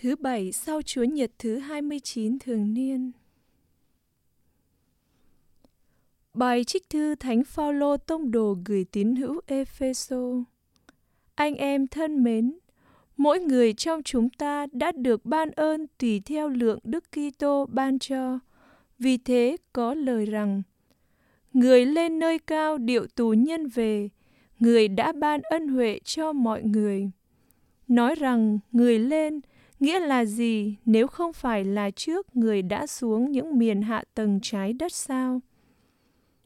Thứ bảy sau Chúa Nhật thứ 29 thường niên. Bài trích thư Thánh Phaolô tông đồ gửi tín hữu Epheso. Anh em thân mến, mỗi người trong chúng ta đã được ban ơn tùy theo lượng Đức Kitô ban cho. Vì thế có lời rằng: Người lên nơi cao điệu tù nhân về, người đã ban ân huệ cho mọi người. Nói rằng người lên Nghĩa là gì nếu không phải là trước người đã xuống những miền hạ tầng trái đất sao?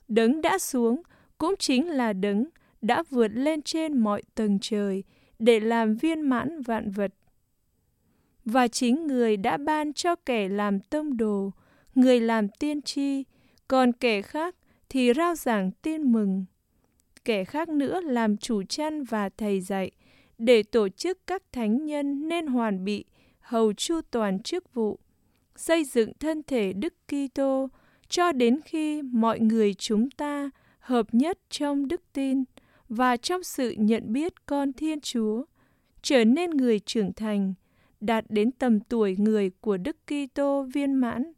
Đấng đã xuống cũng chính là đấng đã vượt lên trên mọi tầng trời để làm viên mãn vạn vật. Và chính người đã ban cho kẻ làm tông đồ, người làm tiên tri, còn kẻ khác thì rao giảng tin mừng. Kẻ khác nữa làm chủ chăn và thầy dạy để tổ chức các thánh nhân nên hoàn bị hầu chu toàn chức vụ, xây dựng thân thể Đức Kitô cho đến khi mọi người chúng ta hợp nhất trong đức tin và trong sự nhận biết con Thiên Chúa, trở nên người trưởng thành, đạt đến tầm tuổi người của Đức Kitô viên mãn,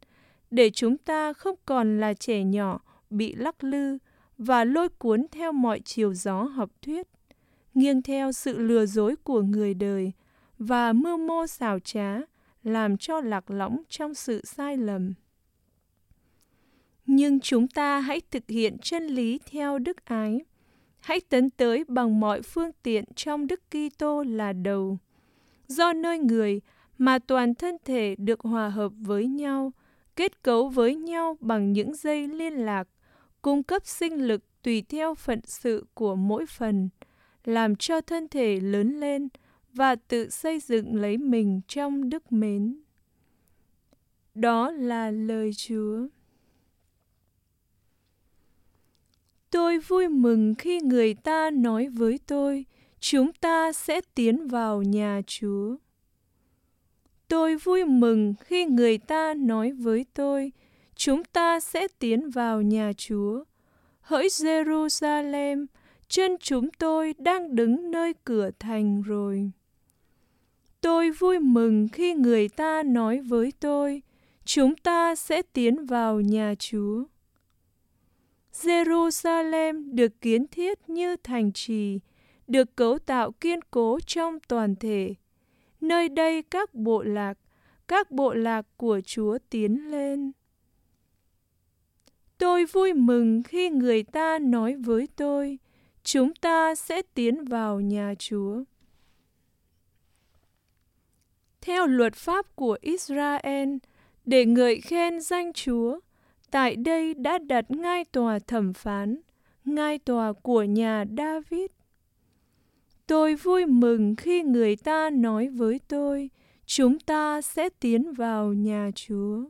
để chúng ta không còn là trẻ nhỏ bị lắc lư và lôi cuốn theo mọi chiều gió học thuyết, nghiêng theo sự lừa dối của người đời và mưu mô xảo trá, làm cho lạc lõng trong sự sai lầm. Nhưng chúng ta hãy thực hiện chân lý theo đức ái. Hãy tấn tới bằng mọi phương tiện trong Đức Kitô là đầu. Do nơi người mà toàn thân thể được hòa hợp với nhau, kết cấu với nhau bằng những dây liên lạc, cung cấp sinh lực tùy theo phận sự của mỗi phần, làm cho thân thể lớn lên, và tự xây dựng lấy mình trong đức mến. Đó là lời Chúa. Tôi vui mừng khi người ta nói với tôi, chúng ta sẽ tiến vào nhà Chúa. Tôi vui mừng khi người ta nói với tôi, chúng ta sẽ tiến vào nhà Chúa. Hỡi Jerusalem, chân chúng tôi đang đứng nơi cửa thành rồi. Tôi vui mừng khi người ta nói với tôi, chúng ta sẽ tiến vào nhà Chúa. Jerusalem được kiến thiết như thành trì, được cấu tạo kiên cố trong toàn thể. Nơi đây các bộ lạc, các bộ lạc của Chúa tiến lên. Tôi vui mừng khi người ta nói với tôi, chúng ta sẽ tiến vào nhà Chúa theo luật pháp của Israel để ngợi khen danh Chúa. Tại đây đã đặt ngai tòa thẩm phán, ngai tòa của nhà David. Tôi vui mừng khi người ta nói với tôi, chúng ta sẽ tiến vào nhà Chúa.